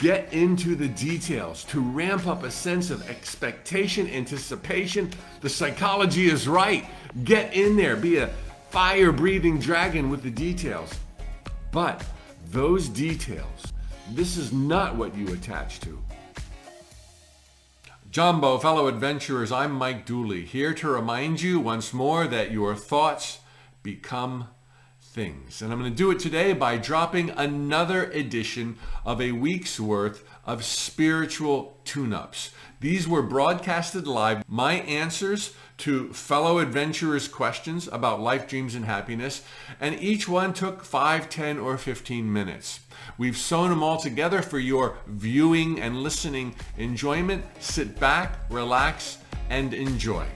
Get into the details to ramp up a sense of expectation, anticipation. The psychology is right. Get in there. Be a fire breathing dragon with the details. But those details, this is not what you attach to. Jumbo, fellow adventurers, I'm Mike Dooley, here to remind you once more that your thoughts become things. And I'm going to do it today by dropping another edition of a week's worth of spiritual tune ups. These were broadcasted live. My answers to fellow adventurers' questions about life, dreams, and happiness, and each one took 5, 10, or 15 minutes. We've sewn them all together for your viewing and listening enjoyment. Sit back, relax, and enjoy.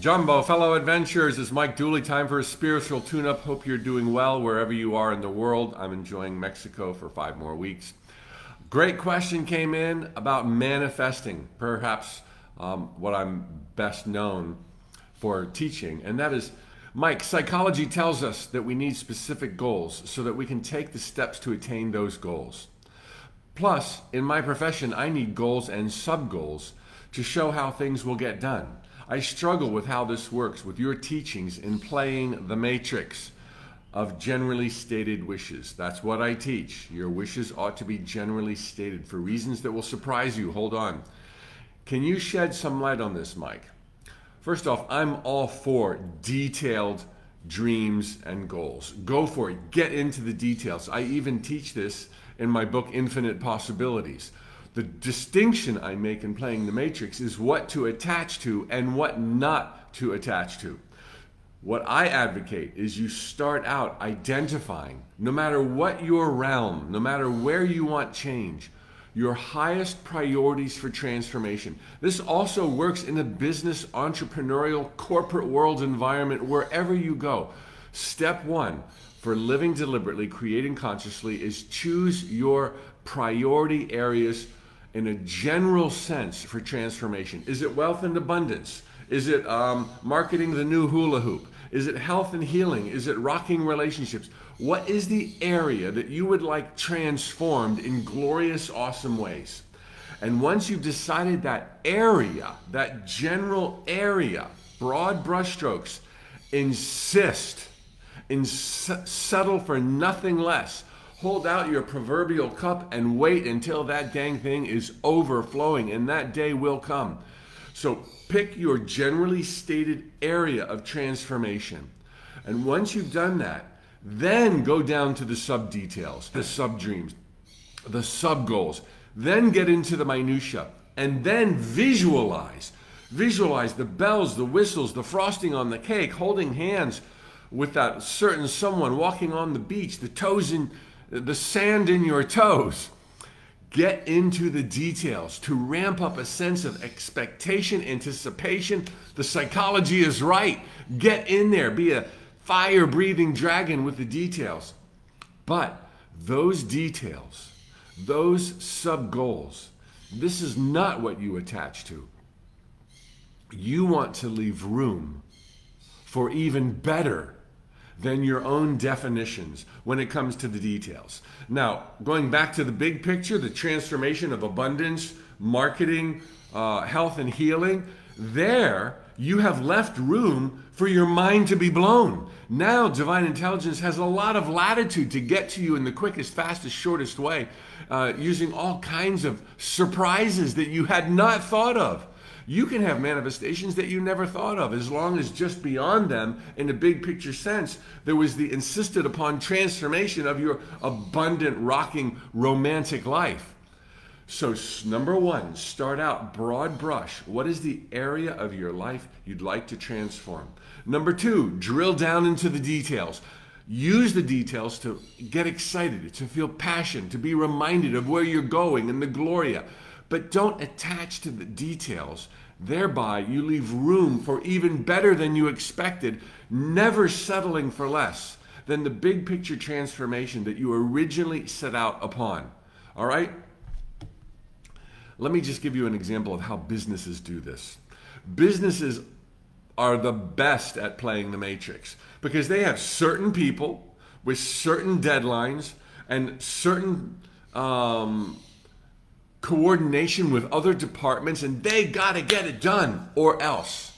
Jumbo, fellow adventurers, it's Mike Dooley. Time for a spiritual tune up. Hope you're doing well wherever you are in the world. I'm enjoying Mexico for five more weeks. Great question came in about manifesting, perhaps um, what I'm best known for teaching, and that is Mike, psychology tells us that we need specific goals so that we can take the steps to attain those goals. Plus, in my profession, I need goals and sub goals to show how things will get done. I struggle with how this works with your teachings in playing the matrix of generally stated wishes. That's what I teach. Your wishes ought to be generally stated for reasons that will surprise you. Hold on. Can you shed some light on this, Mike? First off, I'm all for detailed dreams and goals. Go for it. Get into the details. I even teach this in my book, Infinite Possibilities. The distinction I make in playing the matrix is what to attach to and what not to attach to. What I advocate is you start out identifying, no matter what your realm, no matter where you want change, your highest priorities for transformation. This also works in a business, entrepreneurial, corporate world environment, wherever you go. Step one for living deliberately, creating consciously, is choose your priority areas in a general sense for transformation? Is it wealth and abundance? Is it um, marketing the new hula hoop? Is it health and healing? Is it rocking relationships? What is the area that you would like transformed in glorious, awesome ways? And once you've decided that area, that general area, broad brushstrokes, insist, ins- settle for nothing less Hold out your proverbial cup and wait until that dang thing is overflowing, and that day will come. So pick your generally stated area of transformation. And once you've done that, then go down to the sub details, the sub dreams, the sub goals. Then get into the minutia and then visualize. Visualize the bells, the whistles, the frosting on the cake, holding hands with that certain someone walking on the beach, the toes in the sand in your toes. Get into the details to ramp up a sense of expectation, anticipation. The psychology is right. Get in there. Be a fire breathing dragon with the details. But those details, those sub goals, this is not what you attach to. You want to leave room for even better than your own definitions when it comes to the details. Now, going back to the big picture, the transformation of abundance, marketing, uh, health, and healing, there you have left room for your mind to be blown. Now, divine intelligence has a lot of latitude to get to you in the quickest, fastest, shortest way, uh, using all kinds of surprises that you had not thought of you can have manifestations that you never thought of. As long as just beyond them in a big picture sense there was the insisted upon transformation of your abundant rocking romantic life. So number one start out broad brush. What is the area of your life you'd like to transform? Number two drill down into the details. Use the details to get excited to feel passion to be reminded of where you're going and the gloria but don't attach to the details. Thereby, you leave room for even better than you expected, never settling for less than the big picture transformation that you originally set out upon. All right? Let me just give you an example of how businesses do this. Businesses are the best at playing the matrix because they have certain people with certain deadlines and certain um, coordination with other departments, and they got to get it done or else.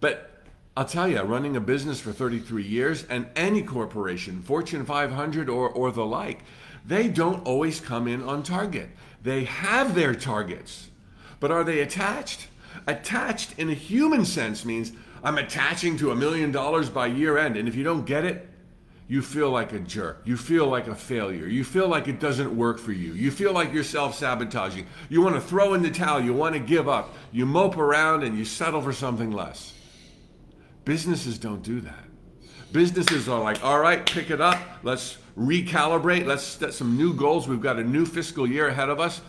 But I'll tell you, running a business for 33 years and any corporation, Fortune 500 or, or the like, they don't always come in on target. They have their targets, but are they attached? Attached in a human sense means I'm attaching to a million dollars by year end, and if you don't get it, you feel like a jerk. You feel like a failure. You feel like it doesn't work for you. You feel like you're self sabotaging. You want to throw in the towel. You want to give up. You mope around and you settle for something less. Businesses don't do that. Businesses are like, all right, pick it up. Let's recalibrate. Let's set some new goals. We've got a new fiscal year ahead of us.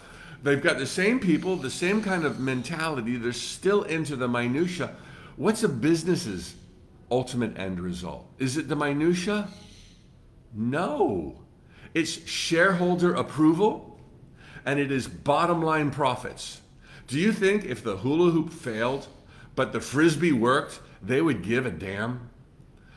They've got the same people, the same kind of mentality. They're still into the minutia. What's a business's ultimate end result? Is it the minutia? No. It's shareholder approval and it is bottom line profits. Do you think if the hula hoop failed, but the frisbee worked, they would give a damn?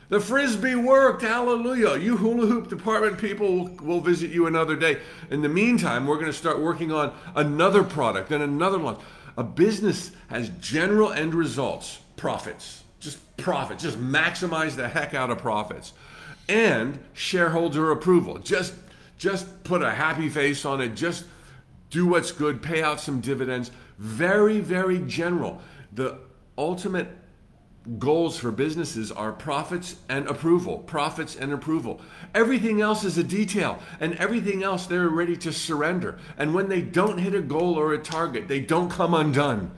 The frisbee worked, hallelujah. You hula hoop department people will, visit you another day. In the meantime, we're going to start working on another product and another one. A business has general end results, profits, just profits, just maximize the heck out of profits and shareholder approval. Just just put a happy face on it. Just do what's good, pay out some dividends. Very, very general. The ultimate goals for businesses are profits and approval. Profits and approval. Everything else is a detail, and everything else they're ready to surrender. And when they don't hit a goal or a target, they don't come undone.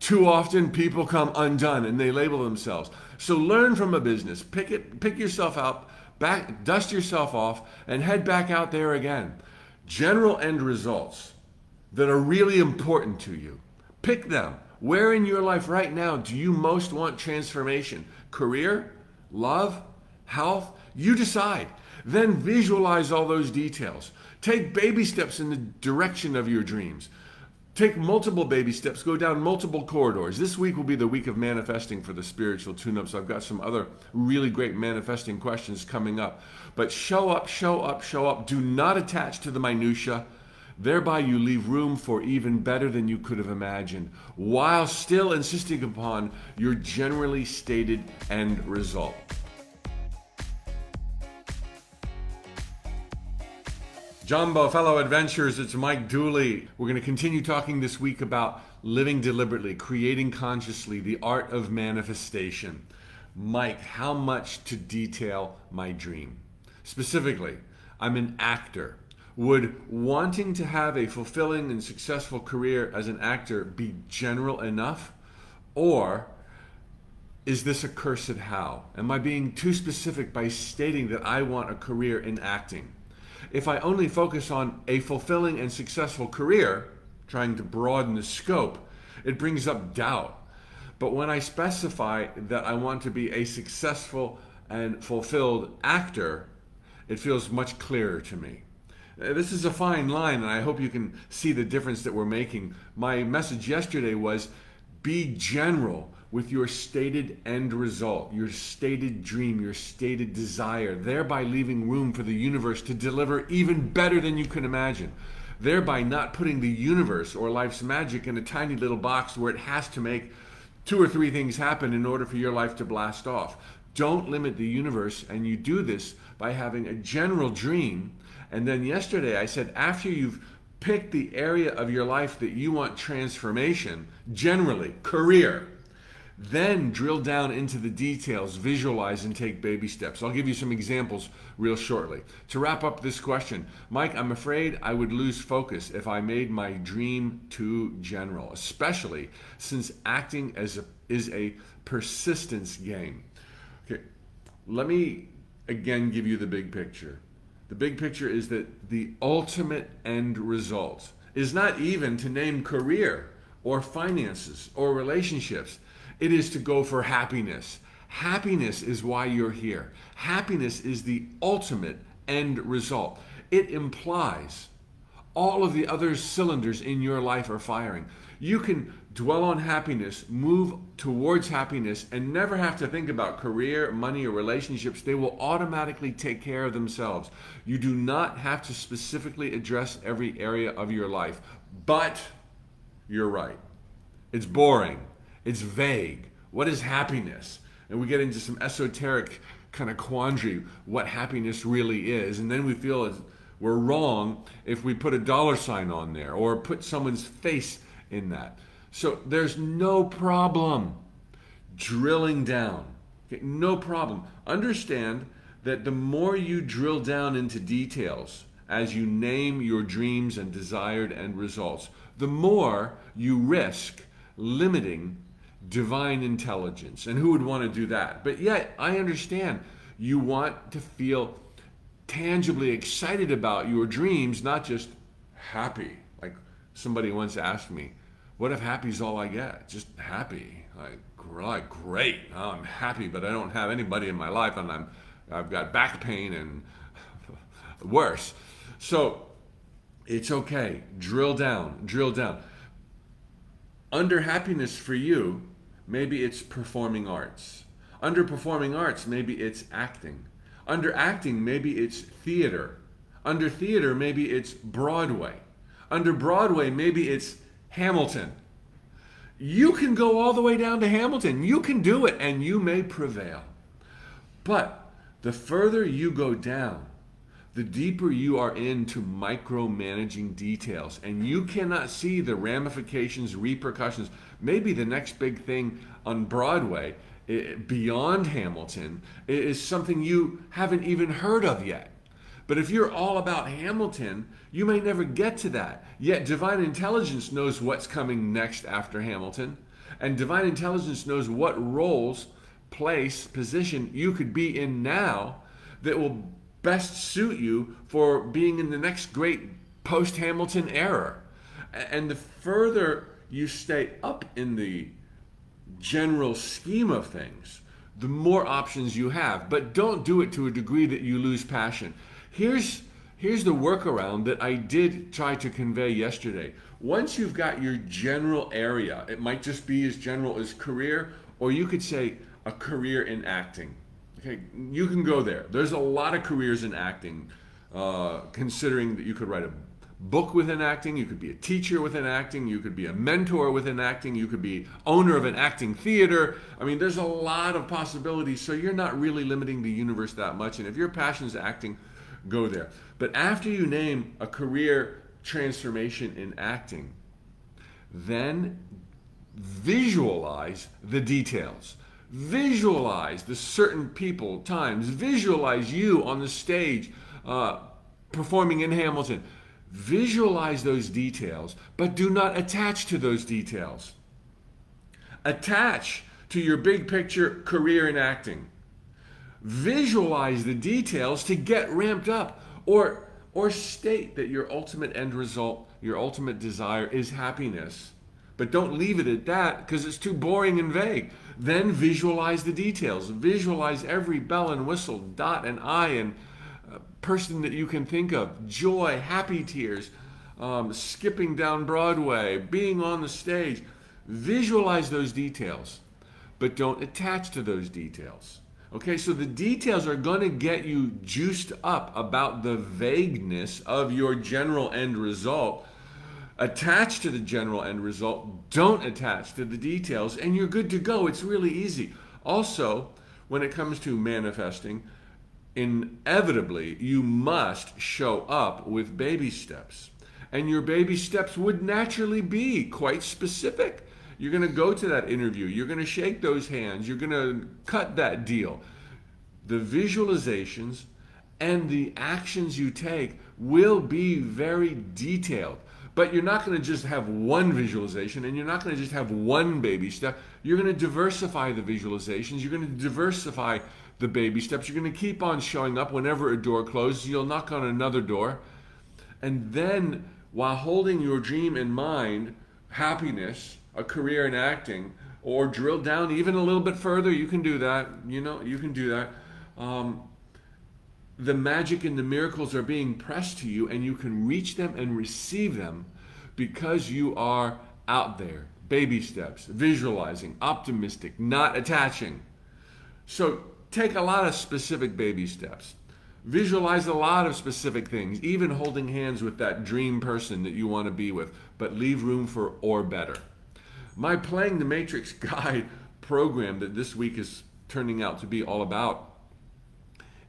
Too often people come undone and they label themselves. So learn from a business. Pick it, pick yourself up, back, dust yourself off, and head back out there again. General end results that are really important to you. Pick them. Where in your life right now do you most want transformation? Career, love, health? You decide. Then visualize all those details. Take baby steps in the direction of your dreams. Take multiple baby steps, go down multiple corridors. This week will be the week of manifesting for the spiritual tune ups. I've got some other really great manifesting questions coming up. But show up, show up, show up. Do not attach to the minutiae. Thereby, you leave room for even better than you could have imagined, while still insisting upon your generally stated end result. Jumbo, fellow adventurers, it's Mike Dooley. We're going to continue talking this week about living deliberately, creating consciously, the art of manifestation. Mike, how much to detail my dream? Specifically, I'm an actor. Would wanting to have a fulfilling and successful career as an actor be general enough? Or is this a cursed how? Am I being too specific by stating that I want a career in acting? If I only focus on a fulfilling and successful career, trying to broaden the scope, it brings up doubt. But when I specify that I want to be a successful and fulfilled actor, it feels much clearer to me. Uh, this is a fine line, and I hope you can see the difference that we're making. My message yesterday was be general with your stated end result, your stated dream, your stated desire, thereby leaving room for the universe to deliver even better than you can imagine. Thereby not putting the universe or life's magic in a tiny little box where it has to make two or three things happen in order for your life to blast off. Don't limit the universe, and you do this by having a general dream. And then yesterday I said, after you've picked the area of your life that you want transformation, generally, career, then drill down into the details, visualize, and take baby steps. I'll give you some examples real shortly. To wrap up this question, Mike, I'm afraid I would lose focus if I made my dream too general, especially since acting as a, is a persistence game. Okay, let me again give you the big picture. The big picture is that the ultimate end result is not even to name career or finances or relationships it is to go for happiness. Happiness is why you're here. Happiness is the ultimate end result. It implies all of the other cylinders in your life are firing. You can dwell on happiness, move towards happiness, and never have to think about career, money, or relationships. They will automatically take care of themselves. You do not have to specifically address every area of your life. But you're right. It's boring, it's vague. What is happiness? And we get into some esoteric kind of quandary what happiness really is. And then we feel we're wrong if we put a dollar sign on there or put someone's face in that. So there's no problem drilling down. Okay? No problem. Understand that the more you drill down into details as you name your dreams and desired end results, the more you risk limiting divine intelligence. And who would want to do that? But yet, I understand you want to feel tangibly excited about your dreams, not just happy. Like somebody once asked me, what if happy's all I get? Just happy. Like, like great. I'm happy, but I don't have anybody in my life, and I'm, I've got back pain and worse. So it's okay. Drill down. Drill down. Under happiness for you, maybe it's performing arts. Under performing arts, maybe it's acting. Under acting, maybe it's theater. Under theater, maybe it's Broadway. Under Broadway, maybe it's Hamilton. You can go all the way down to Hamilton. You can do it and you may prevail. But the further you go down, the deeper you are into micromanaging details and you cannot see the ramifications, repercussions. Maybe the next big thing on Broadway eh, beyond Hamilton is something you haven't even heard of yet. But if you're all about Hamilton, you may never get to that. Yet divine intelligence knows what's coming next after Hamilton. And divine intelligence knows what roles, place, position you could be in now that will best suit you for being in the next great post Hamilton era. And the further you stay up in the general scheme of things, the more options you have. But don't do it to a degree that you lose passion. Here's here's the workaround that I did try to convey yesterday. Once you've got your general area, it might just be as general as career, or you could say a career in acting. Okay, you can go there. There's a lot of careers in acting, uh, considering that you could write a book within acting, you could be a teacher within acting, you could be a mentor within acting, you could be owner of an acting theater. I mean, there's a lot of possibilities, so you're not really limiting the universe that much. And if your passion is acting, go there. But after you name a career transformation in acting, then visualize the details. Visualize the certain people, times. Visualize you on the stage uh, performing in Hamilton Visualize those details, but do not attach to those details. Attach to your big picture career in acting. Visualize the details to get ramped up or or state that your ultimate end result, your ultimate desire is happiness. But don't leave it at that because it's too boring and vague. Then visualize the details. Visualize every bell and whistle, dot and I and person that you can think of joy, happy tears, um, skipping down Broadway, being on the stage. Visualize those details, but don't attach to those details. Okay, so the details are going to get you juiced up about the vagueness of your general end result. Attach to the general end result, don't attach to the details, and you're good to go. It's really easy. Also, when it comes to manifesting, inevitably you must show up with baby steps. And your baby steps would naturally be quite specific. You're going to go to that interview, you're going to shake those hands, you're going to cut that deal. The visualizations and the actions you take will be very detailed. But you're not going to just have one visualization and you're not going to just have one baby step. You're going to diversify the visualizations, you're going to diversify the baby steps. You're going to keep on showing up whenever a door closes. You'll knock on another door. And then, while holding your dream in mind, happiness, a career in acting, or drill down even a little bit further, you can do that. You know, you can do that. Um, the magic and the miracles are being pressed to you, and you can reach them and receive them because you are out there. Baby steps, visualizing, optimistic, not attaching. So take a lot of specific baby steps. Visualize a lot of specific things, even holding hands with that dream person that you want to be with, but leave room for or better. My Playing the Matrix Guide program that this week is turning out to be all about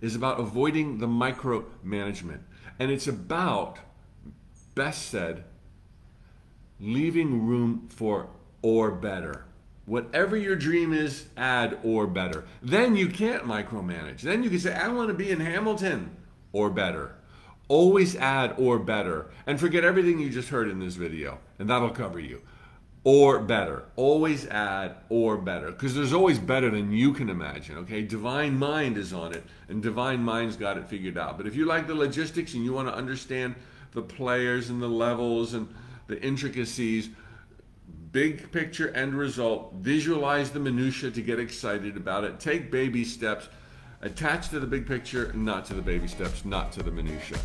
is about avoiding the micromanagement. And it's about, best said, leaving room for or better. Whatever your dream is, add or better. Then you can't micromanage. Then you can say, I want to be in Hamilton or better. Always add or better. And forget everything you just heard in this video, and that'll cover you. Or better. Always add or better. Because there's always better than you can imagine, okay? Divine Mind is on it, and Divine Mind's got it figured out. But if you like the logistics and you want to understand the players and the levels and the intricacies, big picture end result, visualize the minutia to get excited about it, take baby steps, attach to the big picture, not to the baby steps, not to the minutia.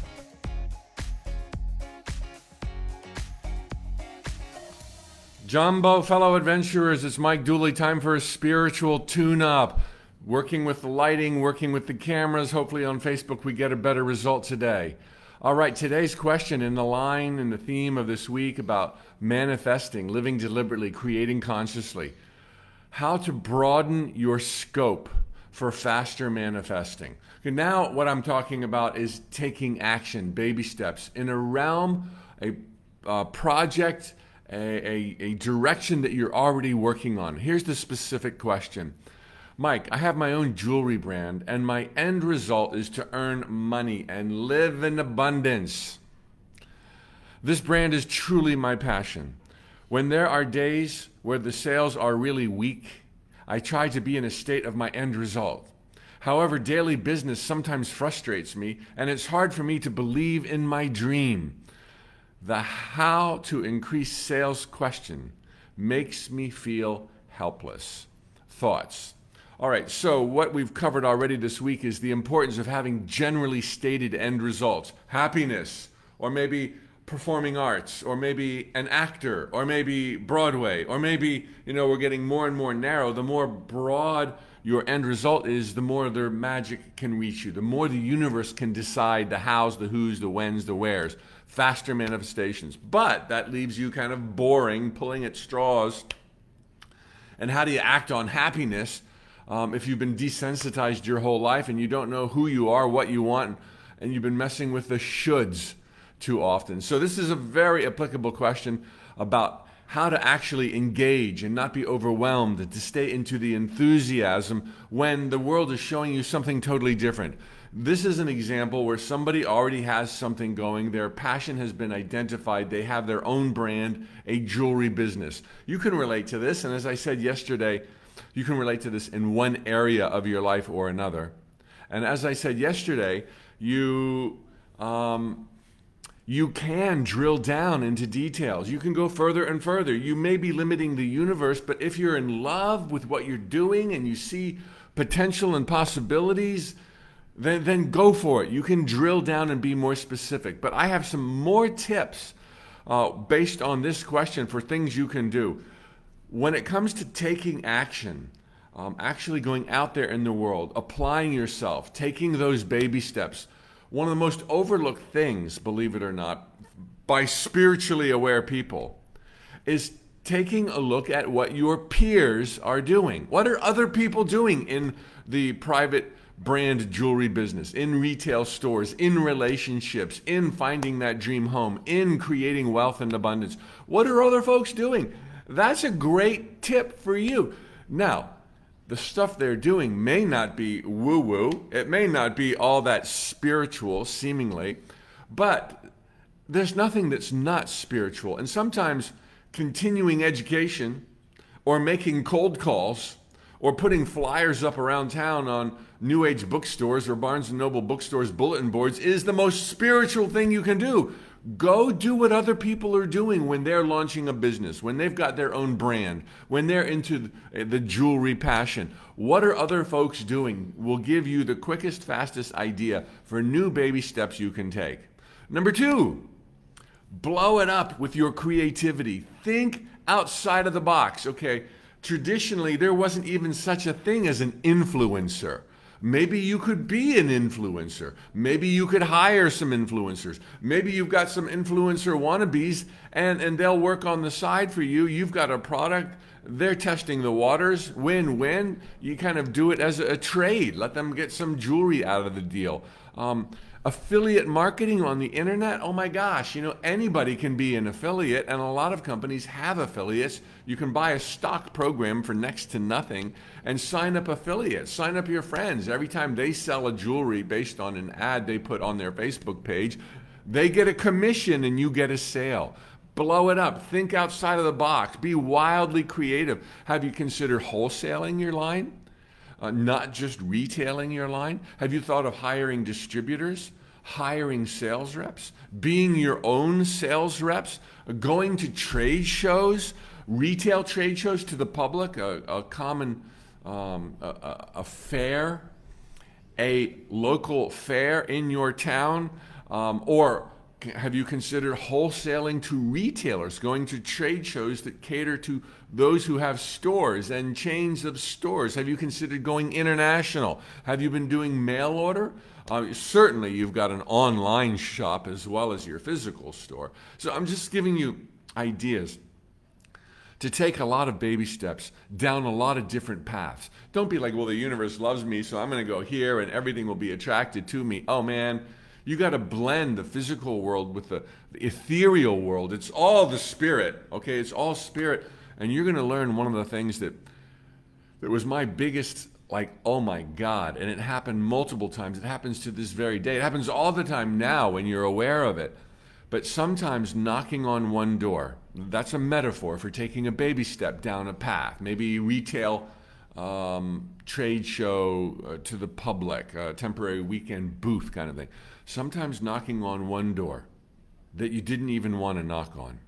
Jumbo, fellow adventurers, it's Mike Dooley. Time for a spiritual tune up. Working with the lighting, working with the cameras. Hopefully, on Facebook, we get a better result today. All right, today's question in the line and the theme of this week about manifesting, living deliberately, creating consciously. How to broaden your scope for faster manifesting. Okay, now, what I'm talking about is taking action, baby steps in a realm, a uh, project, a, a, a direction that you're already working on. Here's the specific question Mike, I have my own jewelry brand, and my end result is to earn money and live in abundance. This brand is truly my passion. When there are days where the sales are really weak, I try to be in a state of my end result. However, daily business sometimes frustrates me, and it's hard for me to believe in my dream. The how to increase sales question makes me feel helpless. Thoughts. All right, so what we've covered already this week is the importance of having generally stated end results happiness, or maybe performing arts, or maybe an actor, or maybe Broadway, or maybe, you know, we're getting more and more narrow. The more broad your end result is, the more their magic can reach you, the more the universe can decide the hows, the who's, the whens, the wheres, faster manifestations. But that leaves you kind of boring, pulling at straws. And how do you act on happiness? Um, if you've been desensitized your whole life and you don't know who you are, what you want, and you've been messing with the shoulds too often. So, this is a very applicable question about how to actually engage and not be overwhelmed to stay into the enthusiasm when the world is showing you something totally different. This is an example where somebody already has something going. Their passion has been identified. They have their own brand, a jewelry business. You can relate to this. And as I said yesterday, you can relate to this in one area of your life or another. And as I said yesterday, you um, you can drill down into details. You can go further and further. You may be limiting the universe, but if you're in love with what you're doing and you see potential and possibilities, then, then go for it. You can drill down and be more specific. But I have some more tips uh, based on this question for things you can do when it comes to taking action, um, actually going out there in the world, applying yourself, taking those baby steps, one of the most overlooked things, believe it or not, by spiritually aware people is taking a look at what your peers are doing. What are other people doing in the private brand jewelry business, in retail stores, in relationships, in finding that dream home, in creating wealth and abundance? What are other folks doing? That's a great tip for you. Now, the stuff they're doing may not be woo woo, it may not be all that spiritual, seemingly, but there's nothing that's not spiritual. And sometimes continuing education or making cold calls or putting flyers up around town on new age bookstores or Barnes and Noble bookstores bulletin boards is the most spiritual thing you can do. Go do what other people are doing when they're launching a business, when they've got their own brand, when they're into eh, the jewelry passion. What are other folks doing will give you the quickest, fastest idea for new baby steps you can take. Number two, blow it up with your creativity. Think outside of the box. Okay, traditionally, there wasn't even such a thing as an influencer. Maybe you could be an influencer. Maybe you could hire some influencers. Maybe you've got some influencer wannabes and, and they'll work on the side for you. You've got a product, they're testing the waters, win win. You kind of do it as a, trade, let them get some jewelry out of the deal. Um, affiliate marketing on the internet oh my gosh you know anybody can be an affiliate and a lot of companies have affiliates. You can buy a stock program for next to nothing and sign up affiliates. Sign up your friends. Every time they sell a jewelry based on an ad they put on their facebook page they get a commission and you get a sale. Blow it up. Think outside of the box. Be wildly creative. Have you considered wholesaling your line uh, not just retailing your line? Have you thought of hiring distributors, hiring sales reps, being your own sales reps, going to trade shows, retail trade shows to the public, a, a common um, a, a, fair, a local fair in your town, um, or have you considered wholesaling to retailers, going to trade shows that cater to those who have stores and chains of stores? Have you considered going international? Have you been doing mail order? Uh, certainly, you've got an online shop as well as your physical store. So I'm just giving you ideas to take a lot of baby steps down a lot of different paths. Don't be like, well, the universe loves me, so I'm going to go here and everything will be attracted to me. Oh man, you got to blend the physical world with the, the, ethereal world. It's all the spirit, okay? It's all spirit. And you're going to learn one of the things that, that was my biggest, like, oh my God. And it happened multiple times. It happens to this very day. It happens all the time now when you're aware of it. But sometimes knocking on one door, that's a metaphor for taking a baby step down a path. Maybe retail um, trade show uh, to the public, a temporary weekend booth kind of thing sometimes knocking on one door that you didn't even want to knock on,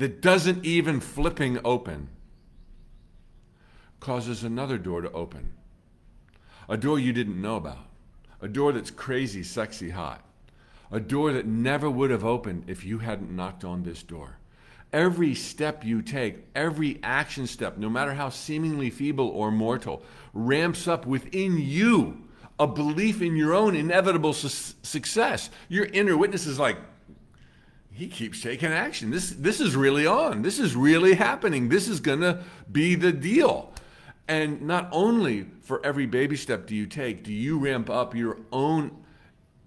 that doesn't even flipping open, causes another door to open. A door you didn't know about, a door that's crazy, sexy, hot, a door that never would have opened if you hadn't knocked on this door. Every step you take, every action step, no matter how seemingly feeble or mortal, ramps up within you a belief in your own inevitable su- success. Your inner witness is like, he keeps taking action. This, this is really on. This is really happening. This is going to be the deal. And not only for every baby step do you take, do you ramp up your own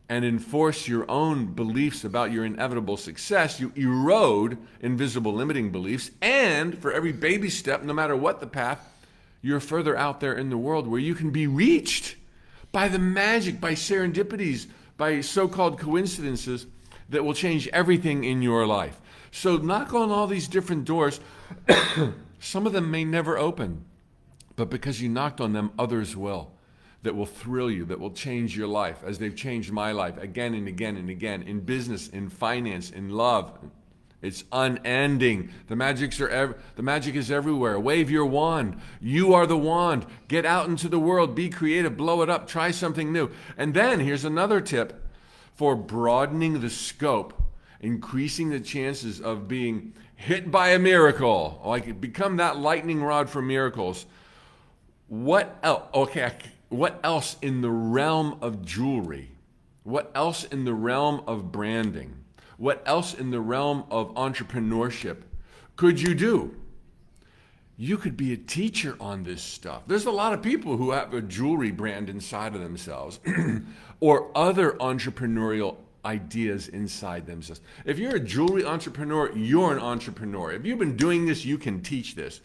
and enforce your own beliefs about your inevitable success, you erode invisible limiting beliefs. And for every baby step, no matter what the path, you're further out there in the world where you can be reached by the magic, by serendipities, by so called coincidences that will change everything in your life. So knock on all these different doors. Some of them may never open, but because you knocked on them, others will. That will thrill you, that will change your life, as they've changed my life again and again and again in business, in finance, in love, it's unending. The magics are ev- the magic is everywhere. Wave your wand. You are the wand. Get out into the world. Be creative. Blow it up. Try something new. And then here's another tip for broadening the scope, increasing the chances of being hit by a miracle. Like become that lightning rod for miracles. What else? Okay, what else in the realm of jewelry? What else in the realm of branding? What else in the realm of entrepreneurship could you do? You could be a teacher on this stuff. There's a lot of people who have a jewelry brand inside of themselves or other entrepreneurial ideas inside themselves. If you're a jewelry entrepreneur, you're an entrepreneur. If you've been doing this, you can teach this.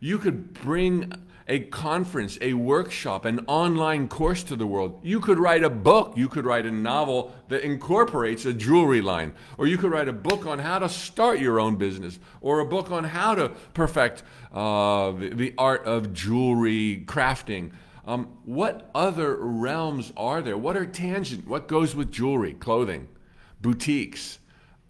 You could bring a conference, a workshop, an online course to the world. You could write a book. You could write a novel that incorporates a jewelry line. Or you could write a book on how to start your own business. Or a book on how to perfect uh, the, the, art of jewelry crafting. Um, what other realms are there? What are tangent? What goes with jewelry, clothing, boutiques,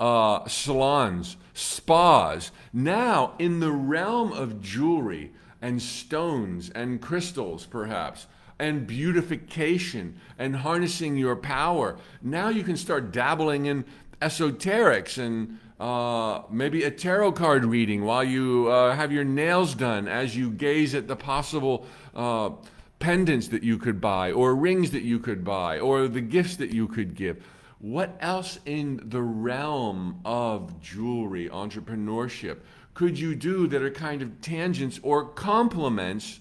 uh, salons, spas. Now, in the realm of jewelry and stones and crystals, perhaps, and beautification and harnessing your power, now you can start dabbling in esoterics and uh, maybe a tarot card reading while you uh, have your nails done as you gaze at the possible uh, pendants that you could buy, or rings that you could buy, or the gifts that you could give. What else in the realm of jewelry, entrepreneurship, could you do that are kind of tangents or complements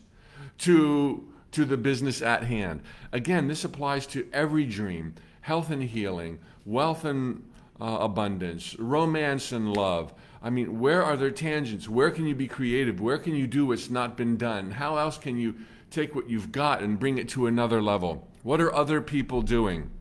to, to the business at hand? Again, this applies to every dream health and healing, wealth and uh, abundance, romance and love. I mean, where are there tangents? Where can you be creative? Where can you do what's not been done? How else can you take what you've got and bring it to another level? What are other people doing?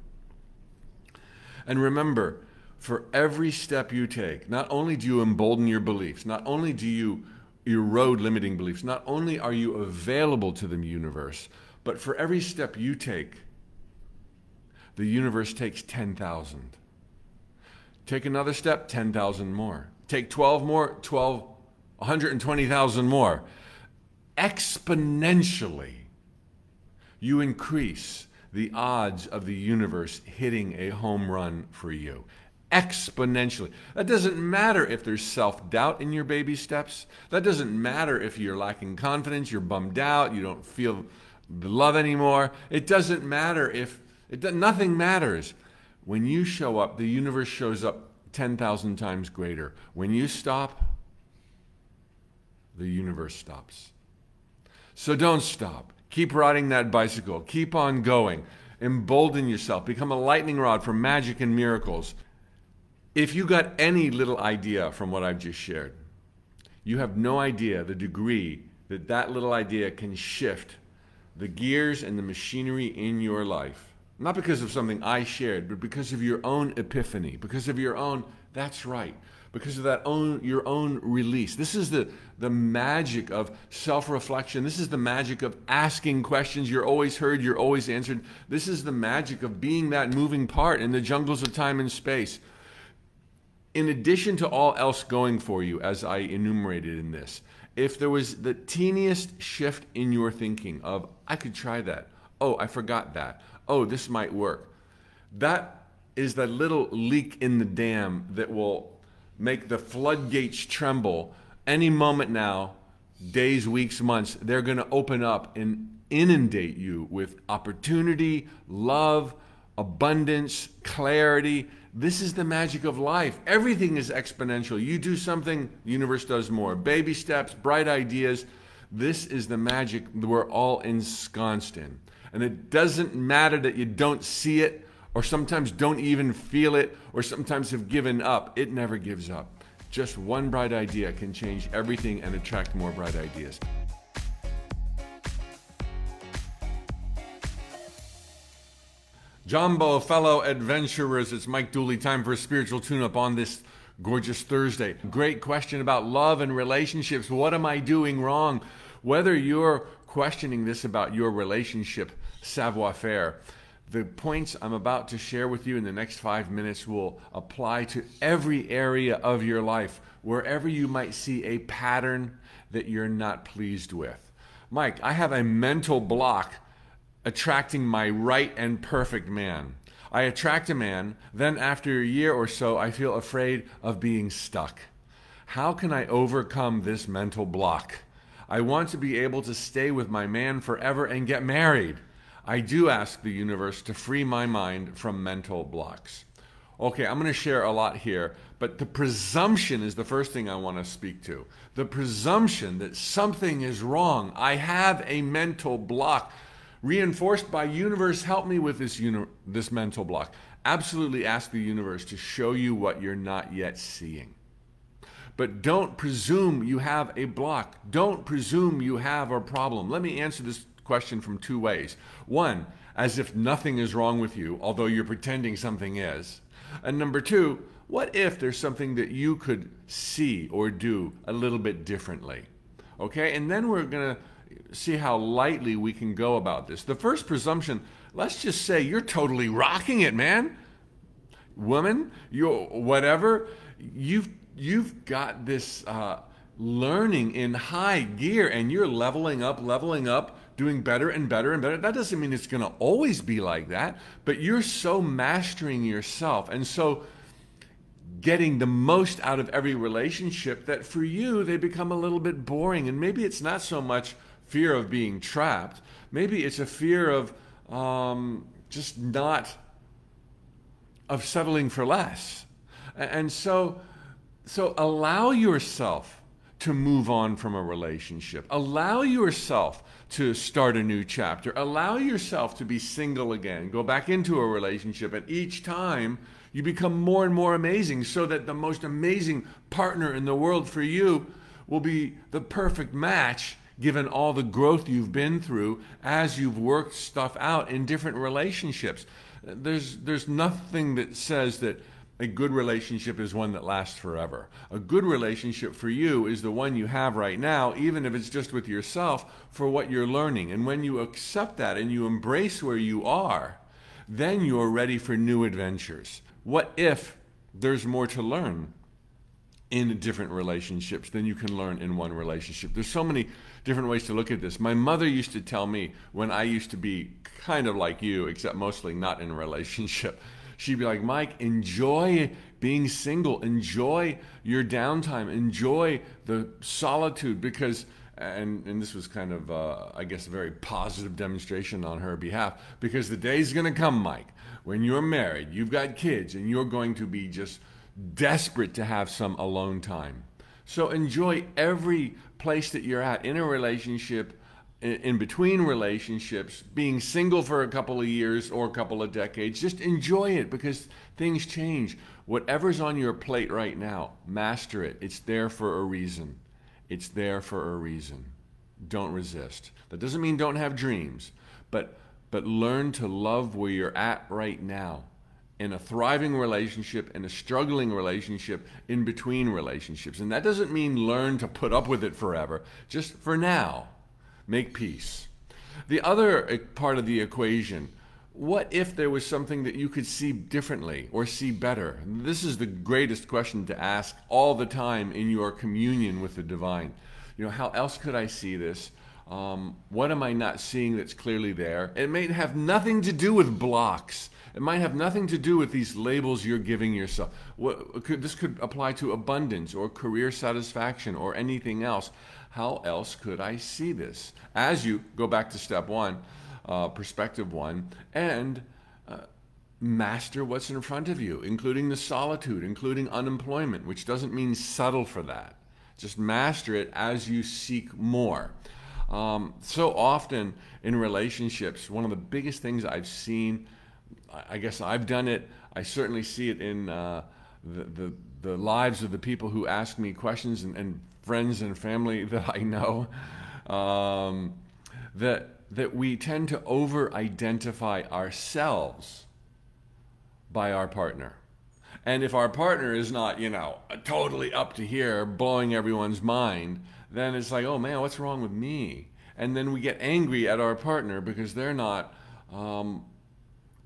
And remember, for every step you take, not only do you embolden your beliefs, not only do you erode limiting beliefs, not only are you available to the universe, but for every step you take, the universe takes 10,000. Take another step, 10,000 more. Take 12 more, 12, 120,000 more. Exponentially, you increase the odds of the universe hitting a home run for you. Exponentially. That doesn't matter if there's self doubt in your baby steps. That doesn't matter if you're lacking confidence, you're bummed out, you don't feel the love anymore. It doesn't matter if it, nothing matters. When you show up, the universe shows up 10,000 times greater. When you stop, the universe stops. So don't stop. Keep riding that bicycle. Keep on going. Embolden yourself. Become a lightning rod for magic and miracles. If you got any little idea from what I've just shared, you have no idea the degree that that little idea can shift the gears and the machinery in your life not because of something I shared, but because of your own epiphany, because of your own, that's right, because of that own your own release. This is the, the magic of self-reflection. This is the magic of asking questions you're always heard, you're always answered. This is the magic of being that moving part in the jungles of time and space. In addition to all else going for you, as I enumerated in this, if there was the teeniest shift in your thinking of, I could try that. Oh, I forgot that oh, this might work. That is that little leak in the dam that will make the floodgates tremble any moment now, days, weeks, months. They're going to open up and inundate you with opportunity, love, abundance, clarity. This is the magic of life. Everything is exponential. You do something, the universe does more. Baby steps, bright ideas. This is the magic we're all ensconced in. And it doesn't matter that you don't see it, or sometimes don't even feel it, or sometimes have given up. It never gives up. Just one bright idea can change everything and attract more bright ideas. Jumbo, fellow adventurers, it's Mike Dooley. Time for a spiritual tune up on this gorgeous Thursday. Great question about love and relationships. What am I doing wrong? Whether you're questioning this about your relationship savoir faire. The points I'm about to share with you in the next five minutes will apply to every area of your life, wherever you might see a pattern that you're not pleased with. Mike, I have a mental block attracting my right and perfect man. I attract a man, then after a year or so, I feel afraid of being stuck. How can I overcome this mental block? I want to be able to stay with my man forever and get married. I do ask the universe to free my mind from mental blocks. Okay, I'm going to share a lot here, but the presumption is the first thing I want to speak to. The presumption that something is wrong. I have a mental block reinforced by universe help me with this uni- this mental block. Absolutely ask the universe to show you what you're not yet seeing. But don't presume you have a block. Don't presume you have a problem. Let me answer this question from two ways. One, as if nothing is wrong with you, although you're pretending something is. And number two, what if there's something that you could see or do a little bit differently? Okay, and then we're going to see how lightly we can go about this. The first presumption, let's just say you're totally rocking it, man. woman, you whatever, you've you've got this uh, learning in high gear, and you're leveling up, leveling up, doing better and better and better. That doesn't mean it's going to always be like that, but you're so mastering yourself, and so getting the most out of every relationship that for you they become a little bit boring and maybe it's not so much fear of being trapped. Maybe it's a fear of um, just not of settling for less. And so so allow yourself to move on from a relationship. Allow yourself to start a new chapter. Allow yourself to be single again. Go back into a relationship and each time you become more and more amazing so that the most amazing partner in the world for you will be the perfect match given all the growth you've been through as you've worked stuff out in different relationships. There's, there's nothing that says that a good relationship is one that lasts forever. A good relationship for you is the one you have right now, even if it's just with yourself, for what you're learning. And when you accept that and you embrace where you are, then you're ready for new adventures. What if there's more to learn in different relationships than you can learn in one relationship? There's so many different ways to look at this. My mother used to tell me when I used to be kind of like you, except mostly not in a relationship. She'd be like, Mike, enjoy being single, enjoy your downtime, enjoy the solitude because and and this was kind of uh, I guess a very positive demonstration on her behalf because the day's going to come, Mike, when you're married, you've got kids, and you're going to be just desperate to have some alone time. So enjoy every place that you're at in a relationship, in between relationships, being single for a couple of years or a couple of decades. Just enjoy it because things change. Whatever's on your plate right now, master it. It's there for a reason. It's there for a reason. Don't resist. That doesn't mean don't have dreams, but but learn to love where you're at right now in a thriving relationship, in a struggling relationship, in between relationships. And that doesn't mean learn to put up with it forever, just for now, make peace. The other part of the equation what if there was something that you could see differently or see better? This is the greatest question to ask all the time in your communion with the divine. You know, how else could I see this? Um, what am I not seeing that's clearly there? It may have nothing to do with blocks. It might have nothing to do with these labels you're giving yourself. This could apply to abundance or career satisfaction or anything else. How else could I see this? As you go back to step one, uh, perspective one, and uh, master what's in front of you, including the solitude, including unemployment, which doesn't mean settle for that. Just master it as you seek more. Um, so often in relationships, one of the biggest things I've seen, I guess I've done it, I certainly see it in uh, the, the, the, lives of the people who ask me questions and, and friends and family that I know, um, that that we tend to over identify ourselves by our partner. And if our partner is not, you know, totally up to here, blowing everyone's mind, then it's like, oh man, what's wrong with me? And then we get angry at our partner because they're not, um,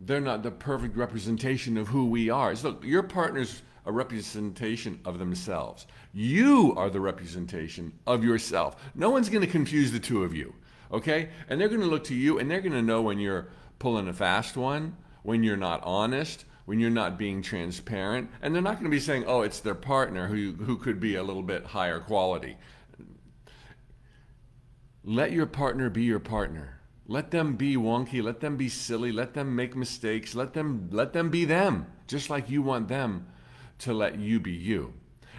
they're not the perfect representation of who we are. So your partner's a representation of themselves. You are the representation of yourself. No one's going to confuse the two of you okay? And they're going to look to you and they're going to know when you're pulling a fast one, when you're not honest, when you're not being transparent, and they're not going to be saying, "Oh, it's their partner who who could be a little bit higher quality." Let your partner be your partner. Let them be wonky, let them be silly, let them make mistakes, let them let them be them, just like you want them to let you be you.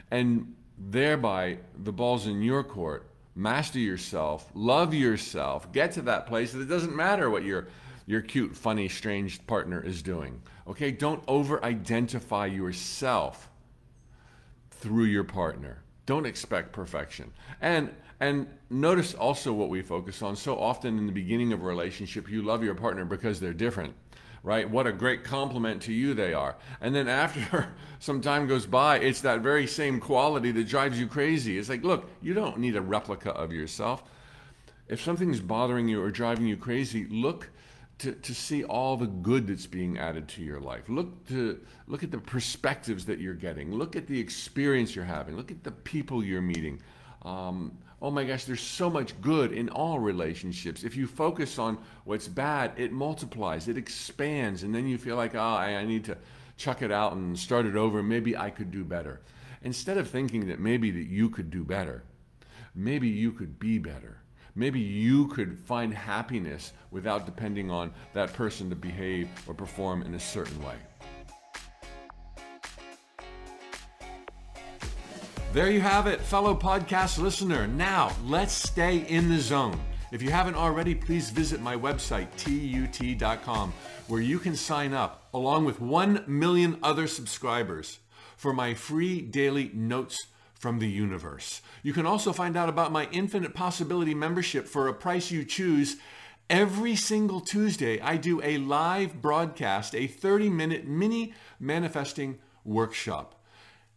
And thereby the ball's in your court master yourself, love yourself, get to that place that it doesn't matter what your your cute, funny, strange partner is doing. Okay? Don't over identify yourself through your partner. Don't expect perfection. And and notice also what we focus on. So often in the beginning of a relationship, you love your partner because they're different right? What a great compliment to you they are. And then after some time goes by, it's that very same quality that drives you crazy. It's like, look, you don't need a replica of yourself. If something's bothering you or driving you crazy, look to, to see all the good that's being added to your life. Look to look at the perspectives that you're getting. Look at the experience you're having. Look at the people you're meeting. Um, oh my gosh, there's so much good in all relationships. If you focus on what's bad, it multiplies, it expands, and then you feel like, oh, I, I need to chuck it out and start it over. Maybe I could do better. Instead of thinking that maybe that you could do better, maybe you could be better Maybe you could find happiness without depending on that person to behave or perform in a certain way. There you have it, fellow podcast listener. Now, let's stay in the zone. If you haven't already, please visit my website, tut.com, where you can sign up, along with 1 million other subscribers, for my free daily notes from the universe. You can also find out about my Infinite Possibility membership for a price you choose. Every single Tuesday, I do a live broadcast, a 30 minute mini manifesting workshop.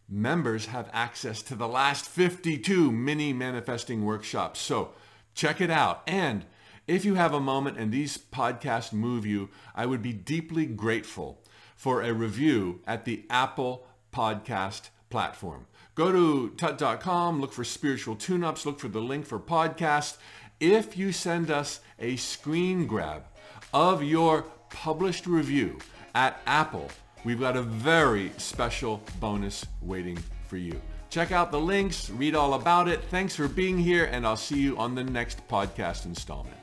Members have access to the last 52 mini manifesting workshops. So check it out. And if you have a moment and these podcasts move you, I would be deeply grateful for a review at the Apple Podcast platform. Go to tut.com, look for spiritual tune-ups, look for the link for podcast. If you send us a screen grab of your published review at Apple, we've got a very special bonus waiting for you. Check out the links, read all about it. Thanks for being here, and I'll see you on the next podcast installment.